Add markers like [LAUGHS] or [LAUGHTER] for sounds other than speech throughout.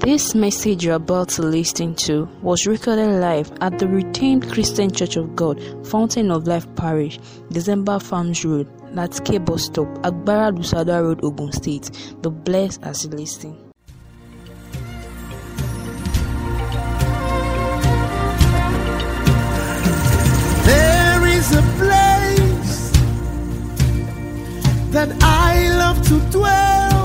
This message you're about to listen to was recorded live at the Redeemed Christian Church of God, Fountain of Life Parish, December Farms Road, Latke Bus Stop, Agbara Lusada Road, Ogun State. The blessed as you listen. There is a place that I love to dwell.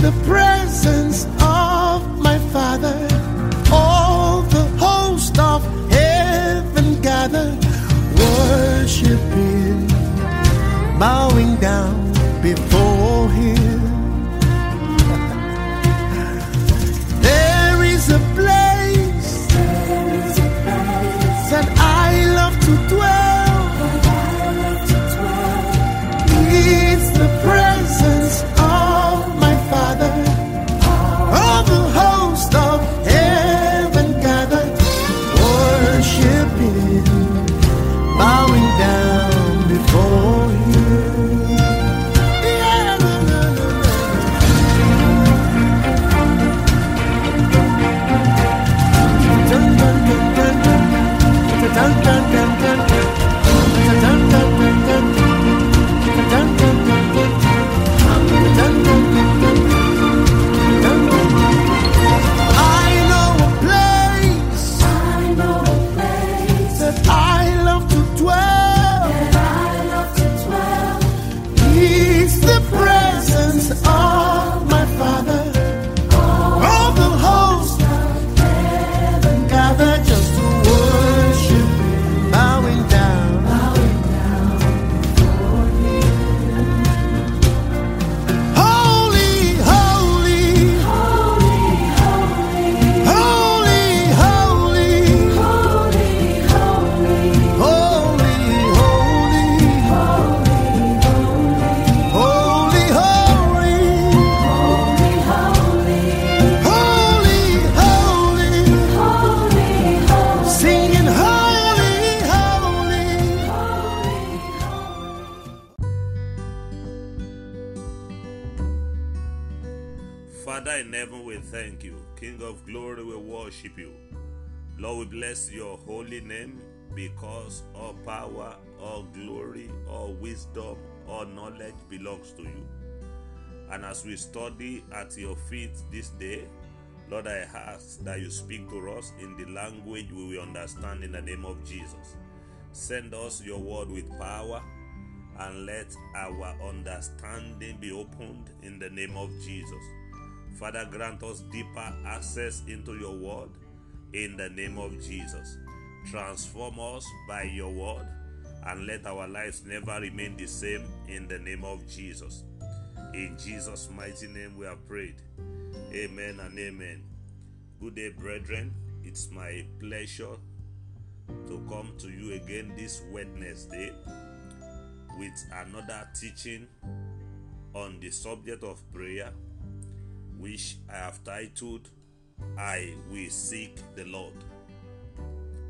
The presence of my Father. All the host of heaven gather, worshiping, bowing down before Him. [LAUGHS] There is a place that I love to dwell. It's the presence Father in heaven, we thank you. King of glory, we worship you. Lord, we bless your holy name because all power, all glory, all wisdom, all knowledge belongs to you. And as we study at your feet this day, Lord, I ask that you speak to us in the language we will understand in the name of Jesus. Send us your word with power and let our understanding be opened in the name of Jesus. Father, grant us deeper access into your word in the name of Jesus. Transform us by your word and let our lives never remain the same in the name of Jesus. In Jesus' mighty name we have prayed. Amen and amen. Good day, brethren. It's my pleasure to come to you again this Wednesday with another teaching on the subject of prayer, which I have titled, I Will Seek the Lord.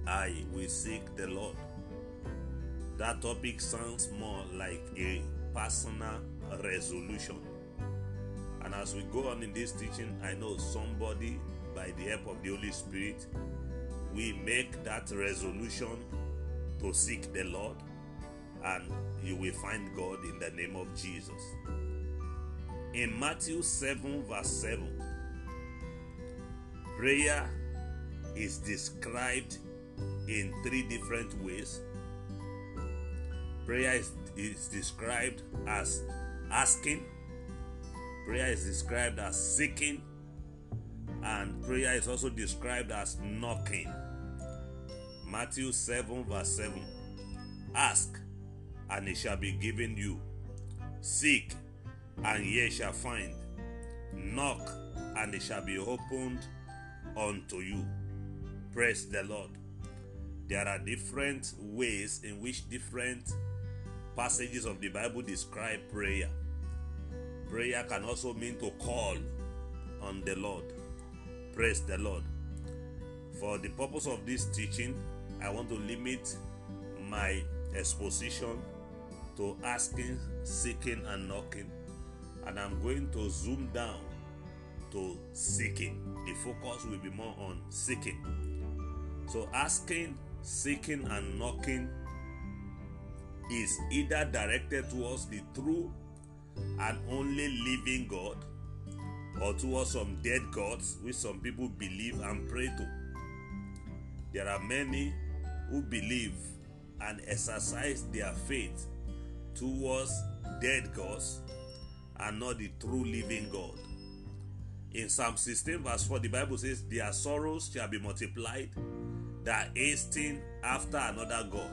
I Will Seek the Lord. That topic sounds more like a personal resolution. And as we go on in this teaching, I know somebody, by the help of the Holy Spirit, we make that resolution to seek the Lord, and you will find God in the name of Jesus. In Matthew 7, verse 7, prayer is described in three different ways. Prayer is, is described as asking, prayer is described as seeking, and prayer is also described as knocking. Matthew 7, verse 7 Ask, and it shall be given you. Seek, and ye shall find. Knock, and it shall be opened unto you. Praise the Lord. There are different ways in which different passages of the Bible describe prayer. Prayer can also mean to call on the Lord. Praise the Lord. For the purpose of this teaching, I want to limit my exposition to asking, seeking, and knocking. And I'm going to zoom down to seeking. The focus will be more on seeking. So, asking, seeking, and knocking is either directed towards the true and only living God or towards some dead gods which some people believe and pray to. There are many who believe and exercise their faith towards dead gods and not the true living God. In Psalm 16, verse 4, the Bible says, Their sorrows shall be multiplied, that hasting after another God.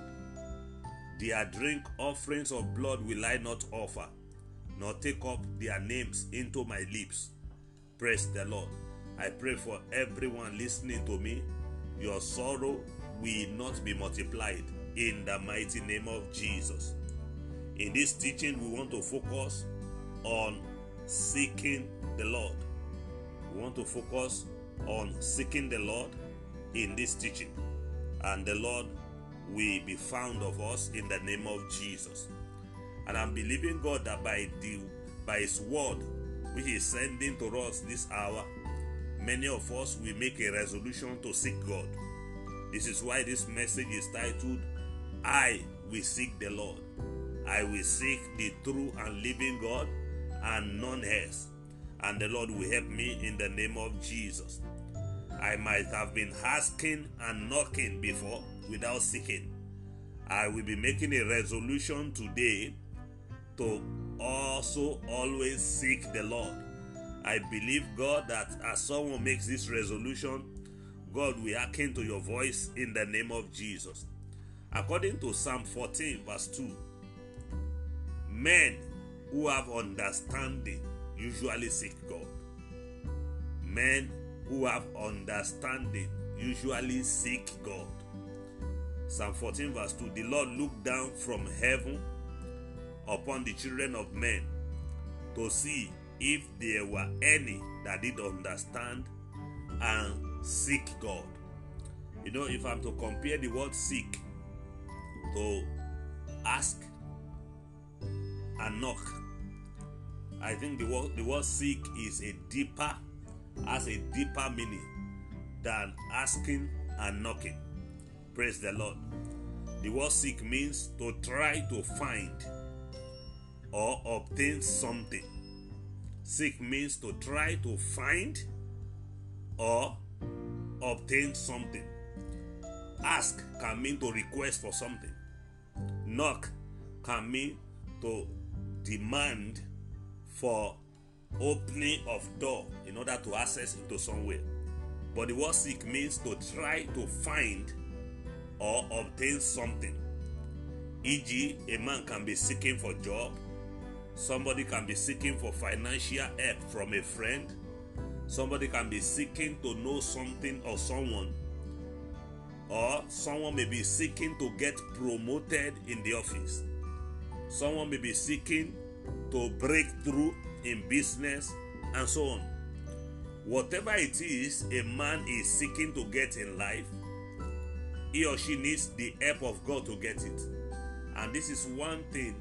Their drink offerings of blood will I not offer, nor take up their names into my lips. Praise the Lord. I pray for everyone listening to me, your sorrow will not be multiplied in the mighty name of Jesus. In this teaching, we want to focus on seeking the Lord. We want to focus on seeking the Lord in this teaching, and the Lord will be found of us in the name of Jesus. And I'm believing God that by the by His word, which is sending to us this hour, many of us will make a resolution to seek God. This is why this message is titled, I will seek the Lord. I will seek the true and living God and none else. And the Lord will help me in the name of Jesus. I might have been asking and knocking before without seeking. I will be making a resolution today to also always seek the Lord. I believe God that as someone makes this resolution, God will hearken to your voice in the name of Jesus. According to Psalm 14, verse 2, men who have understanding usually seek God. Men who have understanding usually seek God. Psalm 14, verse 2 The Lord looked down from heaven upon the children of men to see if there were any that did understand and seek God. You know, if I'm to compare the word seek to ask and knock, I think the word the word seek is a deeper, has a deeper meaning than asking and knocking. Praise the Lord. The word seek means to try to find or obtain something. Seek means to try to find or obtain something. Ask can mean to request for something. Knock can mean to demand for opening of door in order to access into somewhere. But the word seek means to try to find or obtain something. E.g., a man can be seeking for job, somebody can be seeking for financial help from a friend, somebody can be seeking to know something or someone, or someone may be seeking to get promoted in the office. Someone may be seeking to break through in business and so on. Whatever it is a man is seeking to get in life, he or she needs the help of God to get it. And this is one thing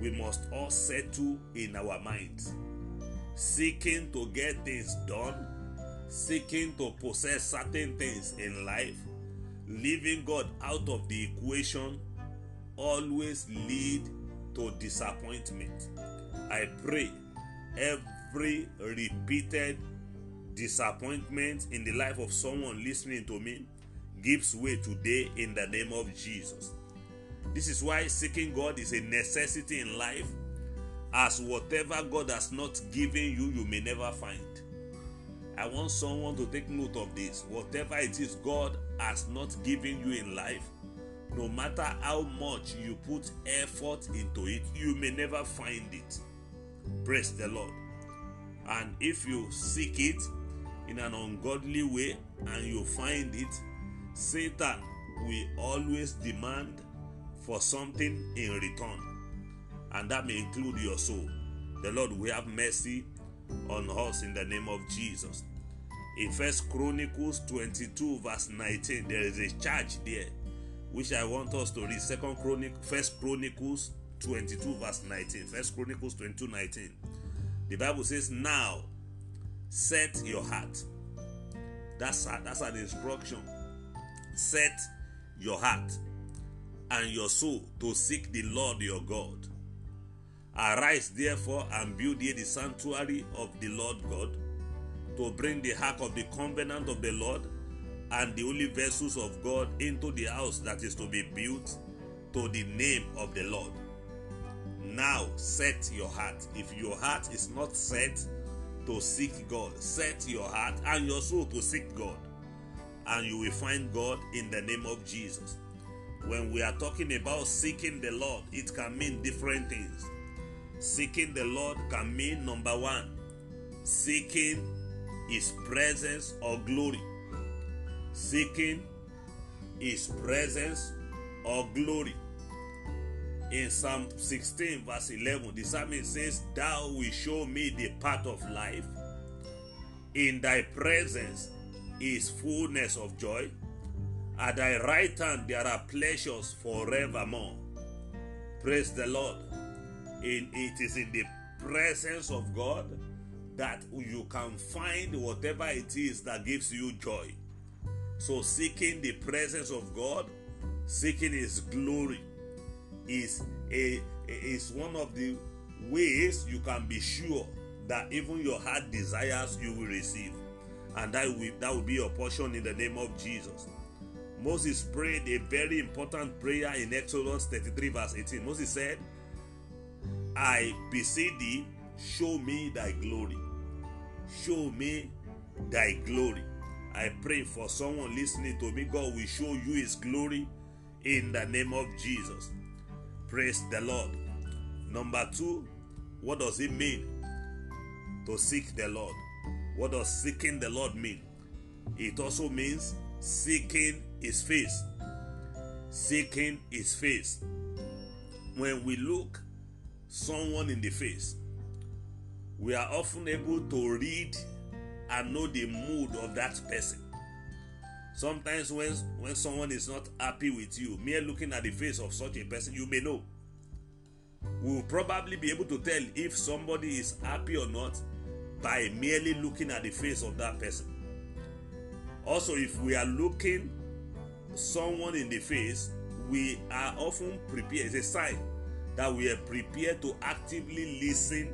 we must all settle in our minds. Seeking to get things done, seeking to possess certain things in life, leaving God out of the equation always lead to disappointment. I pray every repeated disappointment in the life of someone listening to me gives way today in the name of Jesus. This is why seeking God is a necessity in life, as whatever God has not given you, you may never find. I want someone to take note of this. Whatever it is God has not given you in life, no matter how much you put effort into it, you may never find it. Praise the Lord. And if you seek it in an ungodly way and you find it, Satan will always demand for something in return, and that may include your soul. The Lord will have mercy on us in the name of Jesus. In First Chronicles 22, verse 19, there is a charge there which I want us to read. Second Chronic, First Chronicles 22, verse 19. First Chronicles 22, 19. The Bible says, Now set your heart. That's, a, that's an instruction. Set your heart and your soul to seek the Lord your God. Arise therefore and build ye the sanctuary of the Lord God, to bring the ark of the covenant of the Lord and the holy vessels of God into the house that is to be built to the name of the Lord. Now set your heart. If your heart is not set to seek God, set your heart and your soul to seek God, and you will find God in the name of Jesus. When we are talking about seeking the Lord, it can mean different things. Seeking the Lord can mean number one, seeking His presence or glory. Seeking His presence or glory. In Psalm 16, verse 11, the psalmist says, Thou will show me the path of life. In thy presence is fullness of joy. At thy right hand there are pleasures forevermore. Praise the Lord. In, it is in the presence of God that you can find whatever it is that gives you joy. So, seeking the presence of God, seeking His glory, is a is one of the ways you can be sure that even your heart desires you will receive, and that will that will be your portion in the name of Jesus. Moses prayed a very important prayer in Exodus 33, verse 18. Moses said, I beseech thee, show me thy glory. Show me thy glory. I pray for someone listening to me. God will show you his glory in the name of Jesus. Praise the Lord. Number two, what does it mean to seek the Lord? What does seeking the Lord mean? It also means seeking his face. Seeking his face. When we look someone in the face, we are often able to read and know the mood of that person. Sometimes when when someone is not happy with you, mere looking at the face of such a person, you may know. We will probably be able to tell if somebody is happy or not by merely looking at the face of that person. Also, if we are looking someone in the face, we are often prepared. It's a sign that we are prepared to actively listen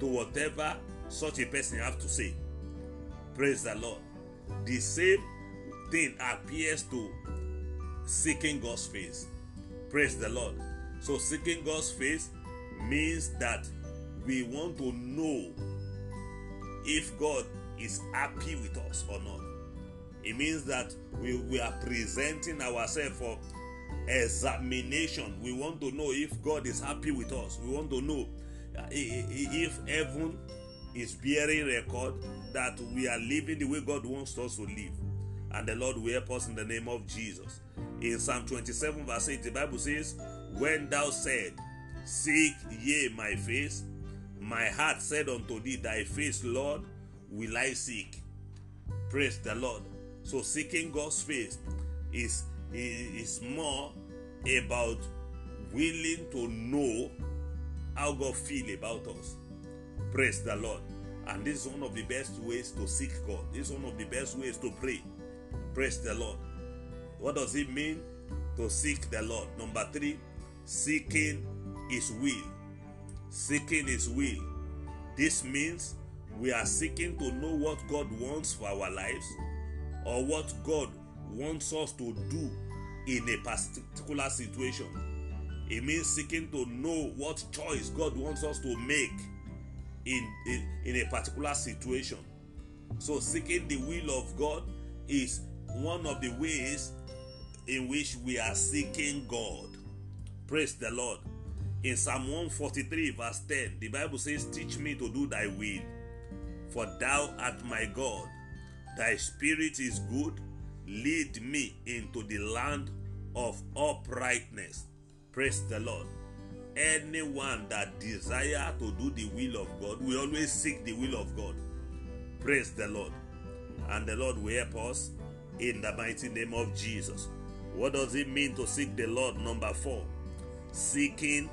to whatever such a person have to say. Praise the Lord. The same thing appears to seeking God's face. Praise the Lord. So, seeking God's face means that we want to know if God is happy with us or not. It means that we, we are presenting ourselves for examination. We want to know if God is happy with us. We want to know uh, if heaven is bearing record that we are living the way God wants us to live. And the Lord will help us in the name of Jesus. In Psalm 27, verse 8, the Bible says, When thou said, Seek ye my face, my heart said unto thee, Thy face, Lord, will I seek. Praise the Lord. So seeking God's face is, is more about willing to know how God feel about us. Praise the Lord. And this is one of the best ways to seek God. This is one of the best ways to pray. Praise the Lord. What does it mean to seek the Lord? Number three, seeking His will. Seeking His will. This means we are seeking to know what God wants for our lives or what God wants us to do in a particular situation. It means seeking to know what choice God wants us to make in, in, in a particular situation. So, seeking the will of God is one of the ways in which we are seeking God. Praise the Lord. In Psalm 143, verse 10, the Bible says, Teach me to do thy will, for thou art my God. Thy spirit is good. Lead me into the land of uprightness. Praise the Lord. Anyone that desire to do the will of God, we always seek the will of God. Praise the Lord. And the Lord will help us in the mighty name of Jesus. What does it mean to seek the Lord? Number four, seeking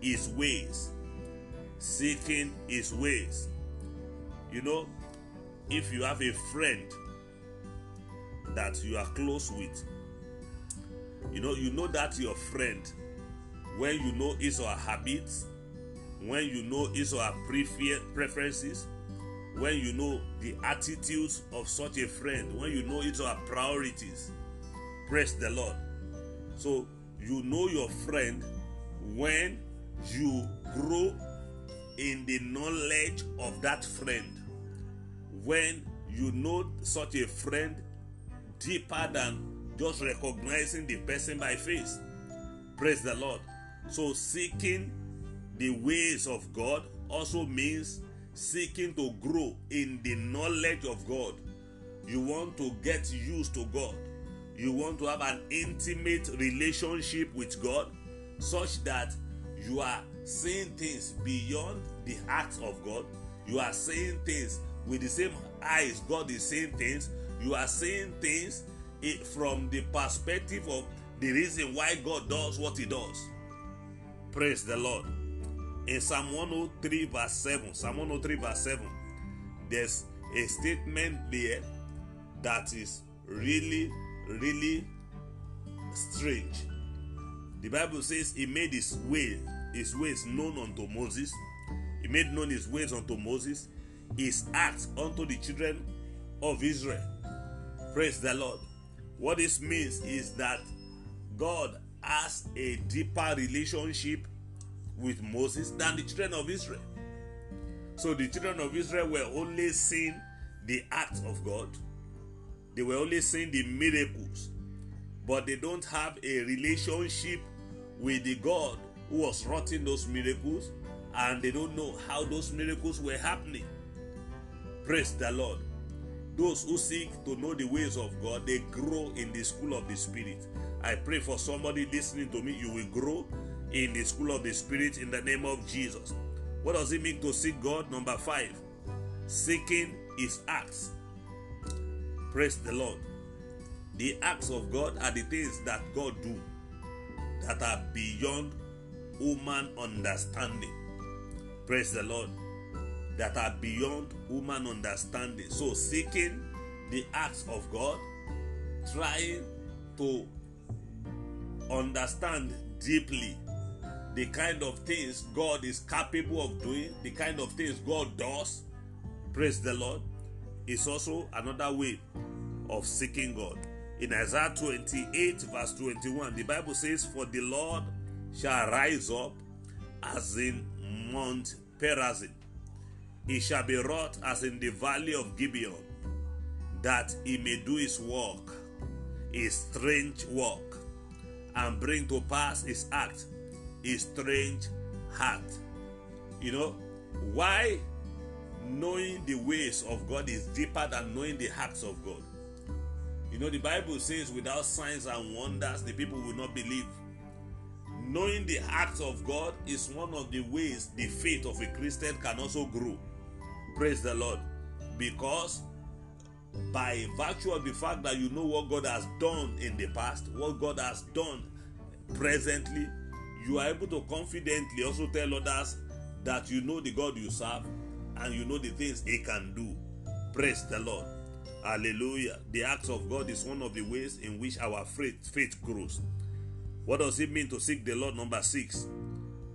his ways. seeking his ways. You know, if you have a friend that you are close with, you know, you know that your friend, when you know or her habits, when you know her prefer- preferences, when you know the attitudes of such a friend, when you know or her priorities, praise the Lord. So you know your friend when you grow in the knowledge of that friend. When you know such a friend deeper than just recognizing the person by face. Praise the Lord. So, seeking the ways of God also means seeking to grow in the knowledge of God. You want to get used to God. You want to have an intimate relationship with God such that you are seeing things beyond the acts of God. You are seeing things with the same eyes God is seeing things. You are seeing things from the perspective of the reason why God does what He does. Praise the Lord. In Psalm 103, verse 7, Psalm 103, verse 7, there's a statement there that is really, really strange. The Bible says he made his way, his ways known unto Moses. He made known his ways unto Moses, his acts unto the children of Israel. Praise the Lord. What this means is that God has a deeper relationship with Moses than the children of Israel. So the children of Israel were only seeing the acts of God, they were only seeing the miracles, but they don't have a relationship with the God who was wrought those miracles, and they don't know how those miracles were happening. Praise the Lord. Those who seek to know the ways of God, they grow in the school of the Spirit. I pray for somebody listening to me, you will grow in the school of the Spirit in the name of Jesus. What does it mean to seek God? Number five, seeking His acts. Praise the Lord. The acts of God are the things that God do that are beyond human understanding. Praise the Lord. That are beyond human understanding. So, seeking the acts of God, trying to understand deeply the kind of things God is capable of doing, the kind of things God does, praise the Lord, is also another way of seeking God. In Isaiah 28, verse 21, the Bible says, For the Lord shall rise up as in Mount Perazim, he shall be wrought as in the valley of Gibeon, that he may do his work, his strange work, and bring to pass his act, his strange heart. You know, why knowing the ways of God is deeper than knowing the hearts of God. You know, the Bible says, without signs and wonders, the people will not believe. Knowing the acts of God is one of the ways the faith of a Christian can also grow. Praise the Lord. Because by virtue of the fact that you know what God has done in the past, what God has done presently, you are able to confidently also tell others that you know the God you serve and you know the things He can do. Praise the Lord. Hallelujah. The acts of God is one of the ways in which our faith, faith grows. What does it mean to seek the Lord? Number six.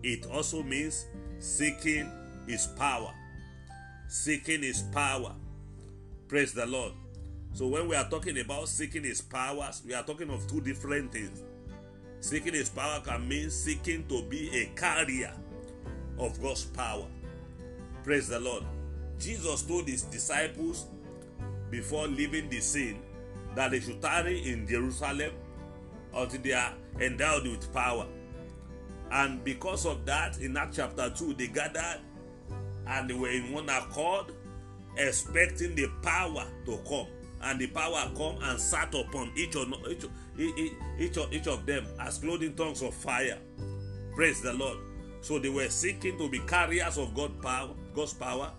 It also means seeking His power. Seeking His power. Praise the Lord. So, when we are talking about seeking His powers, we are talking of two different things. Seeking His power can mean seeking to be a carrier of God's power. Praise the Lord. Jesus told His disciples before leaving the scene that they should tarry in Jerusalem until they are endowed with power. And because of that, in Acts chapter 2, they gathered and they were in one accord, expecting the power to come. And the power come and sat upon each of, each, each, each, of, each of them as clothing tongues of fire. Praise the Lord. So they were seeking to be carriers of God power, God's power,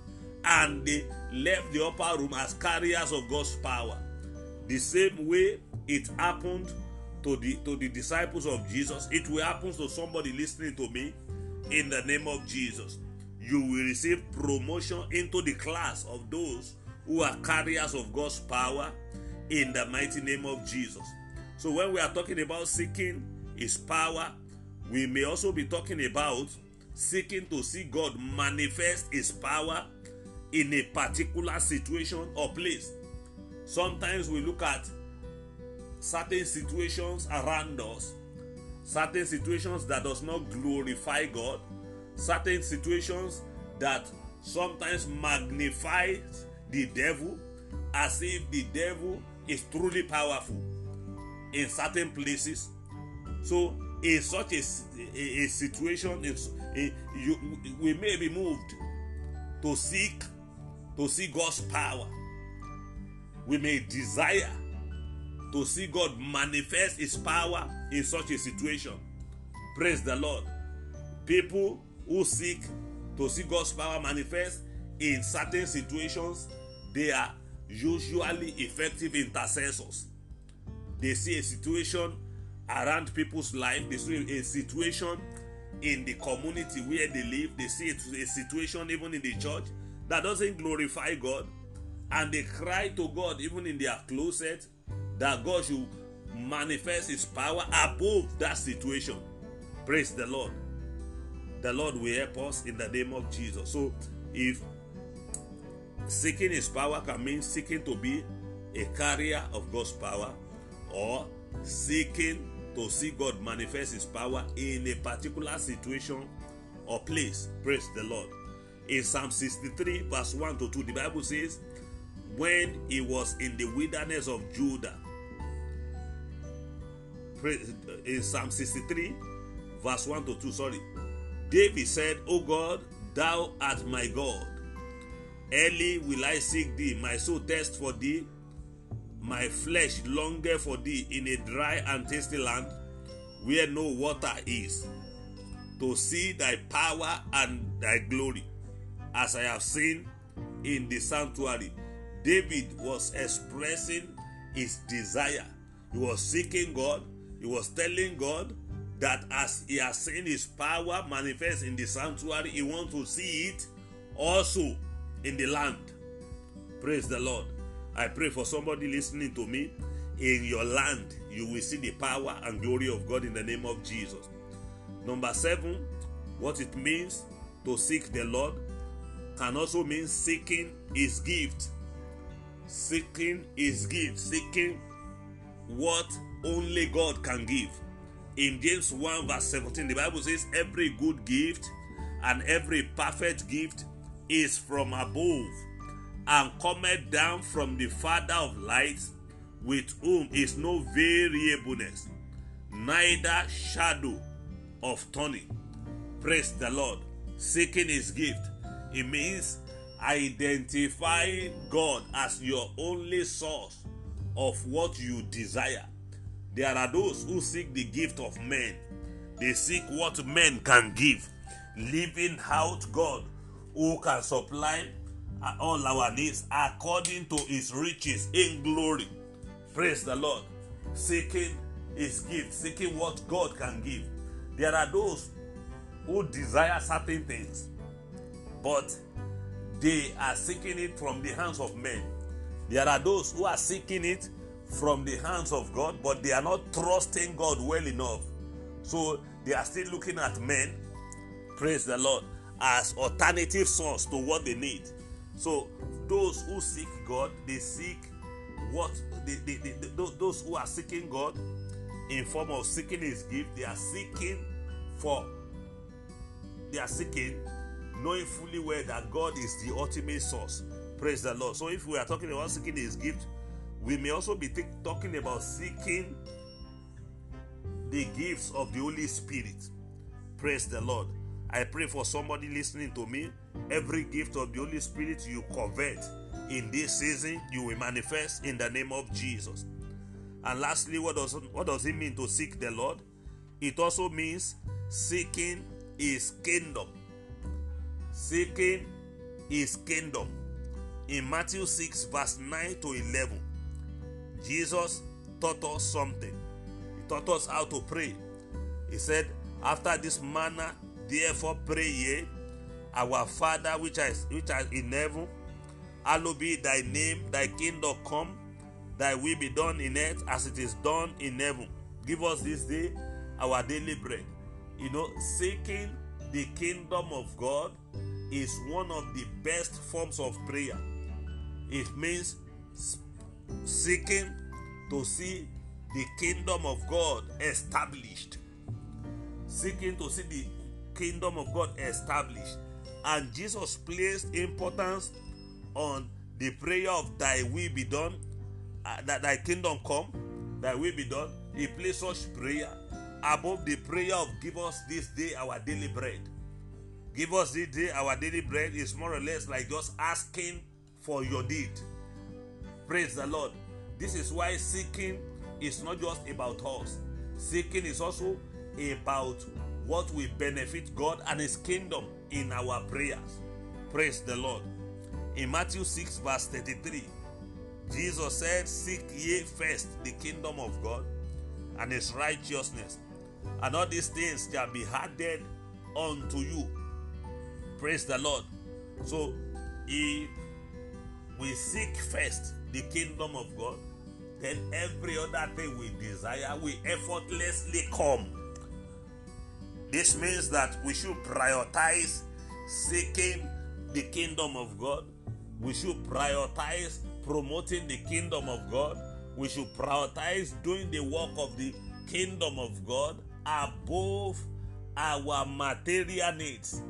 and they left the upper room as carriers of God's power. The same way it happened to the to the disciples of Jesus, it will happen to somebody listening to me in the name of Jesus. You will receive promotion into the class of those who are carriers of God's power in the mighty name of Jesus. So, when we are talking about seeking His power, we may also be talking about seeking to see God manifest His power in a particular situation or place. Sometimes we look at certain situations around us, certain situations that does not glorify God, certain situations that sometimes magnifies the devil as if the devil is truly powerful in certain places. So, in such a, a, a situation, a, you, we may be moved to seek to see God's power. We may desire to see God manifest His power in such a situation. Praise the Lord. People who seek to see God's power manifest in certain situations, they are usually effective intercessors. They see a situation around people's life, they see a situation in the community where they live, they see a situation even in the church that doesn't glorify God, and they cry to God even in their closet that God should manifest His power above that situation. Praise the Lord. The Lord will help us in the name of Jesus. So, if seeking His power can mean seeking to be a carrier of God's power, or seeking to see God manifest His power in a particular situation or place, praise the Lord. In Psalm 63, verse 1 to 2, the Bible says, When he was in the wilderness of Judah, in Psalm 63, verse 1 to 2, sorry, David said, O God, thou art my God. Early will I seek thee, my soul thirst for thee, my flesh longer for thee in a dry and thirsty land where no water is, to see thy power and thy glory as I have seen in the sanctuary. David was expressing his desire. He was seeking God. He was telling God that as he has seen his power manifest in the sanctuary, he wants to see it also in the land. Praise the Lord. I pray for somebody listening to me. In your land, you will see the power and glory of God in the name of Jesus. Number seven, what it means to seek the Lord can also mean seeking his gift. Seeking his gift, seeking what only God can give. In James 1, verse 17, the Bible says, Every good gift and every perfect gift is from above and cometh down from the Father of lights, with whom is no variableness, neither shadow of turning. Praise the Lord. Seeking his gift it means identifying God as your only source of what you desire. There are those who seek the gift of men, they seek what men can give, leaving out God who can supply all our needs according to his riches in glory. Praise the Lord. Seeking his gift, seeking what God can give. There are those who desire certain things but they are seeking it from the hands of men. There are those who are seeking it from the hands of God, but they are not trusting God well enough. So they are still looking at men, praise the Lord, as alternative source to what they need. So those who seek God, they seek what they, they, they, those who are seeking God in form of seeking His gift, they are seeking for they are seeking knowing fully well that God is the ultimate source. Praise the Lord. So, if we are talking about seeking His gift, we may also be t- talking about seeking the gifts of the Holy Spirit. Praise the Lord. I pray for somebody listening to me. Every gift of the Holy Spirit you covet in this season, you will manifest in the name of Jesus. And lastly, what does what does it mean to seek the Lord? It also means seeking His kingdom seeking his kingdom. In Matthew 6, verse 9 to 11, Jesus taught us something. He taught us how to pray. He said, After this manner, therefore pray ye, Our Father which is which are in heaven, hallowed be thy name, thy kingdom come, thy will be done in earth as it is done in heaven. Give us this day our daily bread. You know, seeking the kingdom of God is one of the best forms of prayer. It means seeking to see the kingdom of God established. Seeking to see the kingdom of God established. And Jesus placed importance on the prayer of thy will be done, uh, that thy kingdom come, thy will be done. He placed such prayer above the prayer of give us this day our daily bread. Give us this day our daily bread is more or less like just asking for your deed. Praise the Lord. This is why seeking is not just about us. Seeking is also about what will benefit God and His kingdom in our prayers. Praise the Lord. In Matthew 6, verse 33, Jesus said, Seek ye first the kingdom of God and his righteousness, and all these things shall be added unto you. Praise the Lord. So, if we seek first the kingdom of God, then every other thing we desire will effortlessly come. This means that we should prioritize seeking the kingdom of God. We should prioritize promoting the kingdom of God. We should prioritize doing the work of the kingdom of God above our material needs.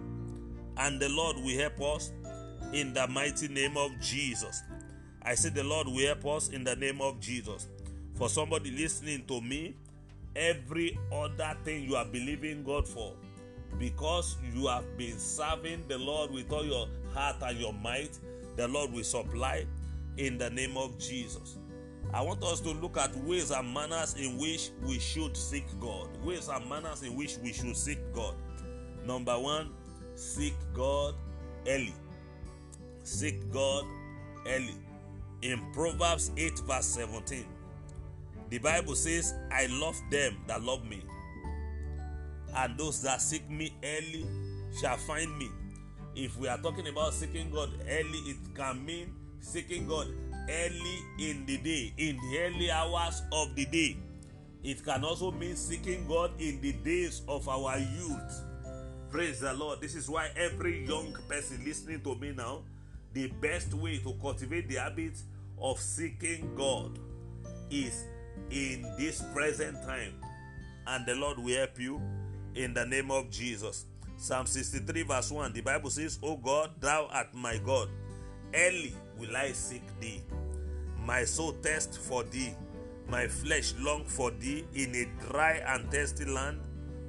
And the Lord will help us in the mighty name of Jesus. I say the Lord will help us in the name of Jesus. For somebody listening to me, every other thing you are believing God for, because you have been serving the Lord with all your heart and your might, the Lord will supply in the name of Jesus. I want us to look at ways and manners in which we should seek God. Ways and manners in which we should seek God. Number one, seek God early. Seek God early. In Proverbs 8, verse 17, the Bible says, I love them that love me, and those that seek me early shall find me. If we are talking about seeking God early, it can mean seeking God early in the day, in the early hours of the day. It can also mean seeking God in the days of our youth. Praise the Lord. This is why every young person listening to me now, the best way to cultivate the habit of seeking God is in this present time. And the Lord will help you in the name of Jesus. Psalm 63, verse 1, the Bible says, O God, thou art my God. Early will I seek thee. My soul thirst for thee. My flesh long for thee in a dry and thirsty land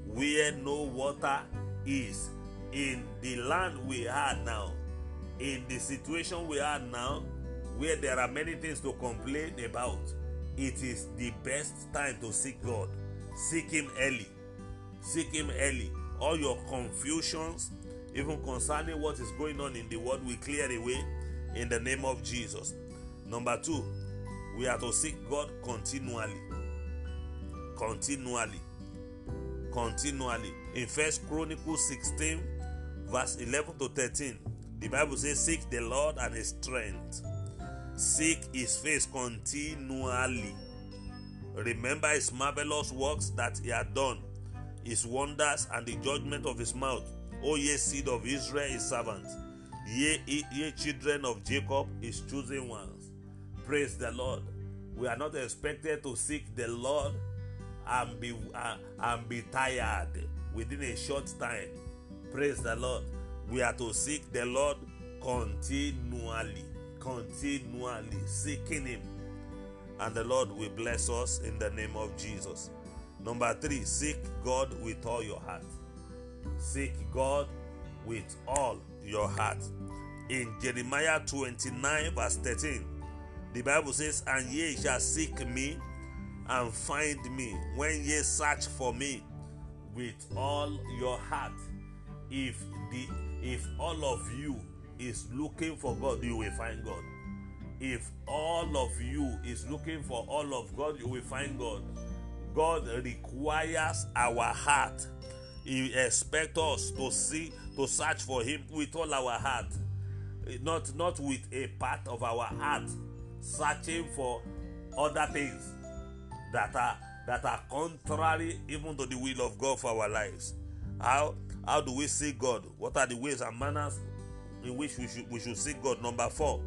where no water is. In the land we are now, in the situation we are now, where there are many things to complain about, it is the best time to seek God. Seek Him early. Seek Him early. All your confusions, even concerning what is going on in the world, will clear away in the name of Jesus. Number two, we are to seek God continually. Continually. Continually. In First Chronicles 16, verse 11 to 13, the Bible says, Seek the Lord and his strength. Seek his face continually. Remember his marvelous works that he had done, his wonders and the judgment of his mouth. O ye seed of Israel, his servant. Ye, ye children of Jacob, his chosen ones. Praise the Lord. We are not expected to seek the Lord and be uh, and be tired within a short time. Praise the Lord. We are to seek the Lord continually, continually seeking Him, and the Lord will bless us in the name of Jesus. Number three, seek God with all your heart. Seek God with all your heart. In Jeremiah 29, verse 13, the Bible says, And ye shall seek me and find me when ye search for me with all your heart. If the if all of you is looking for God, you will find God. If all of you is looking for all of God, you will find God. God requires our heart. He expects us to see, to search for Him with all our heart, not not with a part of our heart, searching for other things that are that are contrary even to the will of God for our lives. How how do we see God? What are the ways and manners in which we should we should seek God? Number four,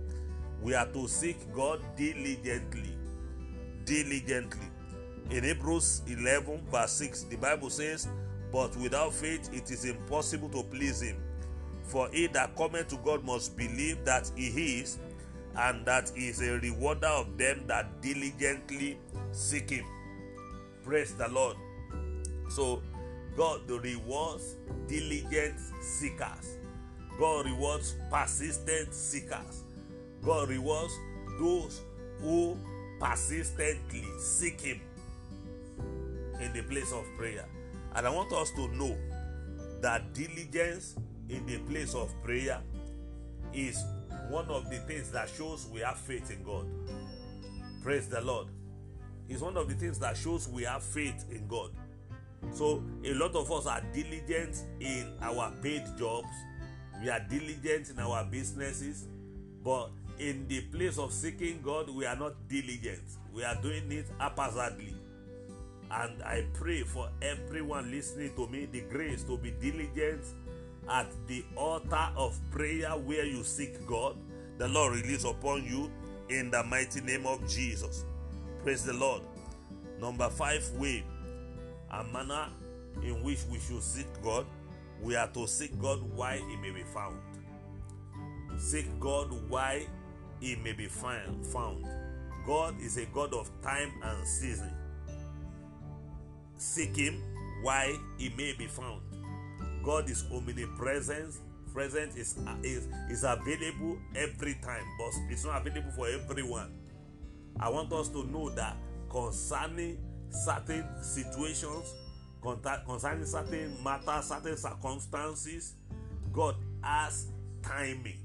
we are to seek God diligently. Diligently. In Hebrews 11, verse 6, the Bible says, But without faith it is impossible to please him. For he that cometh to God must believe that he is, and that he is a rewarder of them that diligently seek him. Praise the Lord. So, God rewards diligent seekers. God rewards persistent seekers. God rewards those who persistently seek Him in the place of prayer. And I want us to know that diligence in the place of prayer is one of the things that shows we have faith in God. Praise the Lord. It's one of the things that shows we have faith in God. So, a lot of us are diligent in our paid jobs, we are diligent in our businesses, but in the place of seeking God, we are not diligent. We are doing it haphazardly. And I pray for everyone listening to me the grace to be diligent at the altar of prayer where you seek God. The Lord release upon you in the mighty name of Jesus. Praise the Lord. Number five way a manner in which we should seek God. We are to seek God why He may be found. Seek God why He may be found. God is a God of time and season. Seek Him why He may be found. God is omnipresent. Present is, is, is available every time, but it's not available for everyone. I want us to know that concerning certain situations, concerning certain matters, certain circumstances, God has timing.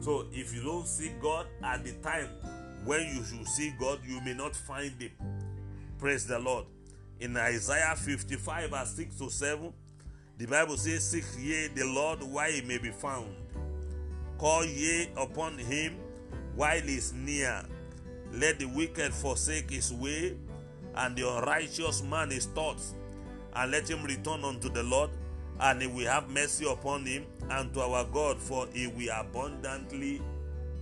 So if you don't see God at the time when you should see God, you may not find Him. Praise the Lord. In Isaiah 55, verse 6 to 7, the Bible says, Seek ye the Lord while he may be found. Call ye upon him while he is near. Let the wicked forsake his way, and the unrighteous man his thoughts, and let him return unto the Lord, and he will have mercy upon him and to our God, for he will abundantly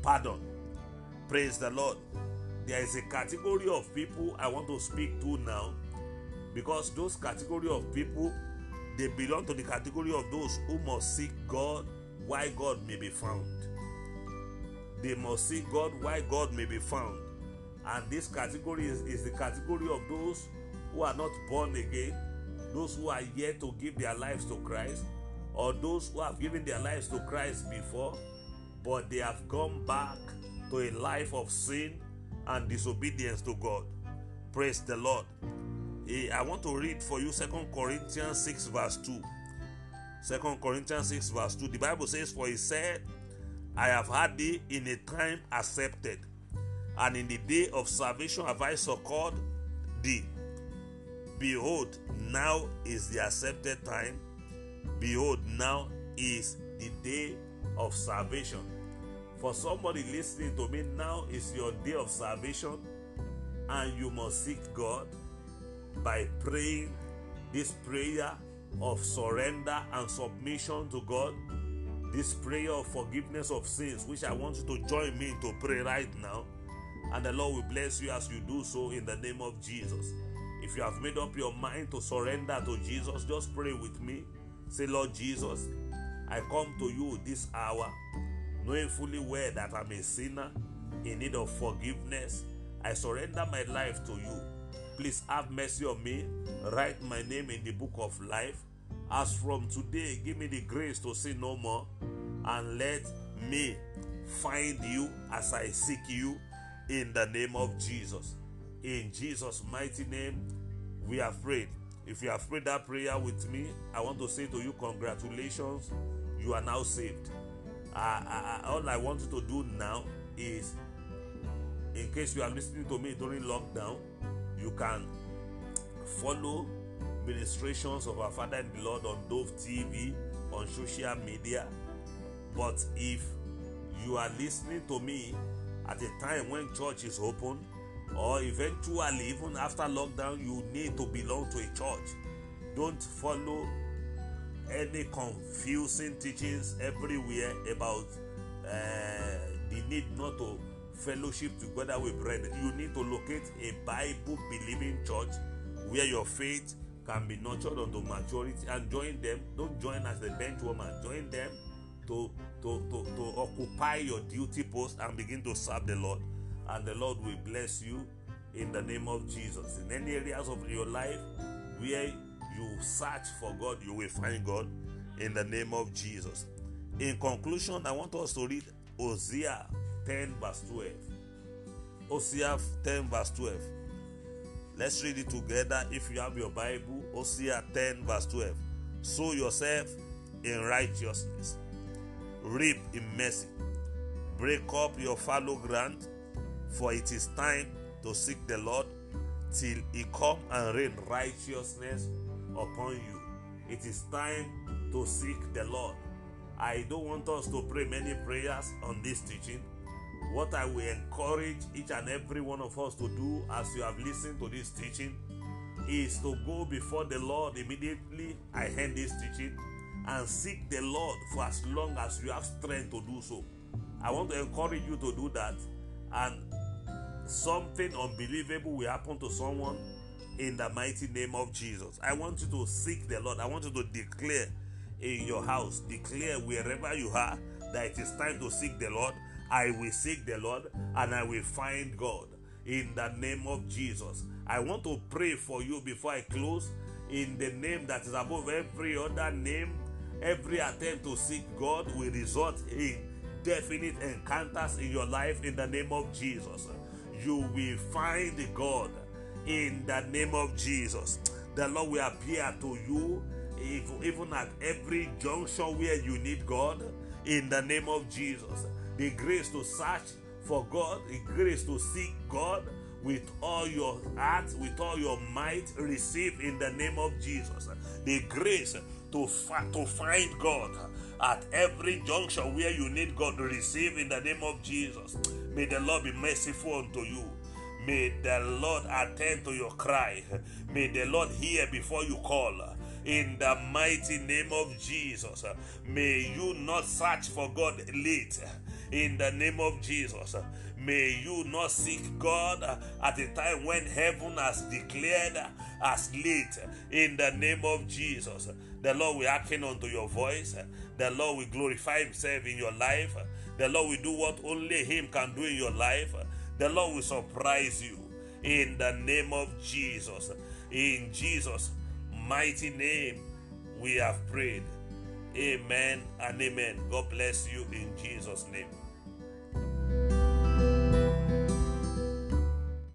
pardon. Praise the Lord. There is a category of people I want to speak to now because those category of people they belong to the category of those who must seek God why God may be found. They must seek God why God may be found. And this category is, is the category of those who are not born again, those who are yet to give their lives to Christ, or those who have given their lives to Christ before, but they have gone back to a life of sin and disobedience to God. Praise the Lord. Eh, I want to read for you Second Corinthians 6, verse 2. 2 Corinthians 6, verse 2. The Bible says, For he said, I have had thee in a time accepted, and in the day of salvation have I succored thee. Behold, now is the accepted time. Behold, now is the day of salvation. For somebody listening to me, now is your day of salvation, and you must seek God by praying this prayer of surrender and submission to God, this prayer of forgiveness of sins, which I want you to join me to pray right now. And the Lord will bless you as you do so in the name of Jesus. If you have made up your mind to surrender to Jesus, just pray with me. Say, Lord Jesus, I come to you this hour, knowing fully well that I'm a sinner in need of forgiveness. I surrender my life to you. Please have mercy on me. Write my name in the book of life. As from today, give me the grace to sin no more and let me find you as I seek you in the name of Jesus. In Jesus' mighty name, we have prayed. If you have prayed that prayer with me, I want to say to you, congratulations, you are now saved. I, I, all I want you to do now is, in case you are listening to me during lockdown, you can follow ministrations of our Father in the Lord on Dove TV, on social media. But if you are listening to me at a time when church is open, or eventually, even after lockdown, you need to belong to a church. Don't follow any confusing teachings everywhere about uh, the need not to fellowship together with brethren. You need to locate a Bible believing church where your faith can be nurtured unto maturity and join them. Don't join as the bench woman, join them to, to, to, to occupy your duty post and begin to serve the Lord. And the Lord will bless you in the name of Jesus. In any areas of your life where you search for God, you will find God in the name of Jesus. In conclusion, I want us to read Hosea 10, verse 12. Hosea 10, verse 12. Let's read it together if you have your Bible. Hosea 10, verse 12. Sow yourself in righteousness, reap in mercy, break up your fallow ground, for it is time to seek the Lord till he come and rain righteousness upon you. It is time to seek the Lord. I don't want us to pray many prayers on this teaching. What I will encourage each and every one of us to do as you have listened to this teaching is to go before the Lord immediately I end this teaching and seek the Lord for as long as you have strength to do so. I want to encourage you to do that and something unbelievable will happen to someone in the mighty name of Jesus. I want you to seek the Lord. I want you to declare in your house, declare wherever you are that it is time to seek the Lord. I will seek the Lord and I will find God in the name of Jesus. I want to pray for you before I close in the name that is above every other name. Every attempt to seek God will result in definite encounters in your life in the name of Jesus. You will find God in the name of Jesus. The Lord will appear to you if, even at every junction where you need God in the name of Jesus. The grace to search for God, the grace to seek God with all your heart, with all your might, receive in the name of Jesus. The grace to, to find God at every junction where you need God, to receive in the name of Jesus. May the Lord be merciful unto you. May the Lord attend to your cry. May the Lord hear before you call. In the mighty name of Jesus, may you not search for God late. In the name of Jesus, may you not seek God at a time when heaven has declared as late. In the name of Jesus, the Lord will hearken unto your voice. The Lord will glorify Himself in your life. The Lord will do what only Him can do in your life. The Lord will surprise you in the name of Jesus. In Jesus' mighty name, we have prayed. Amen and amen. God bless you in Jesus' name.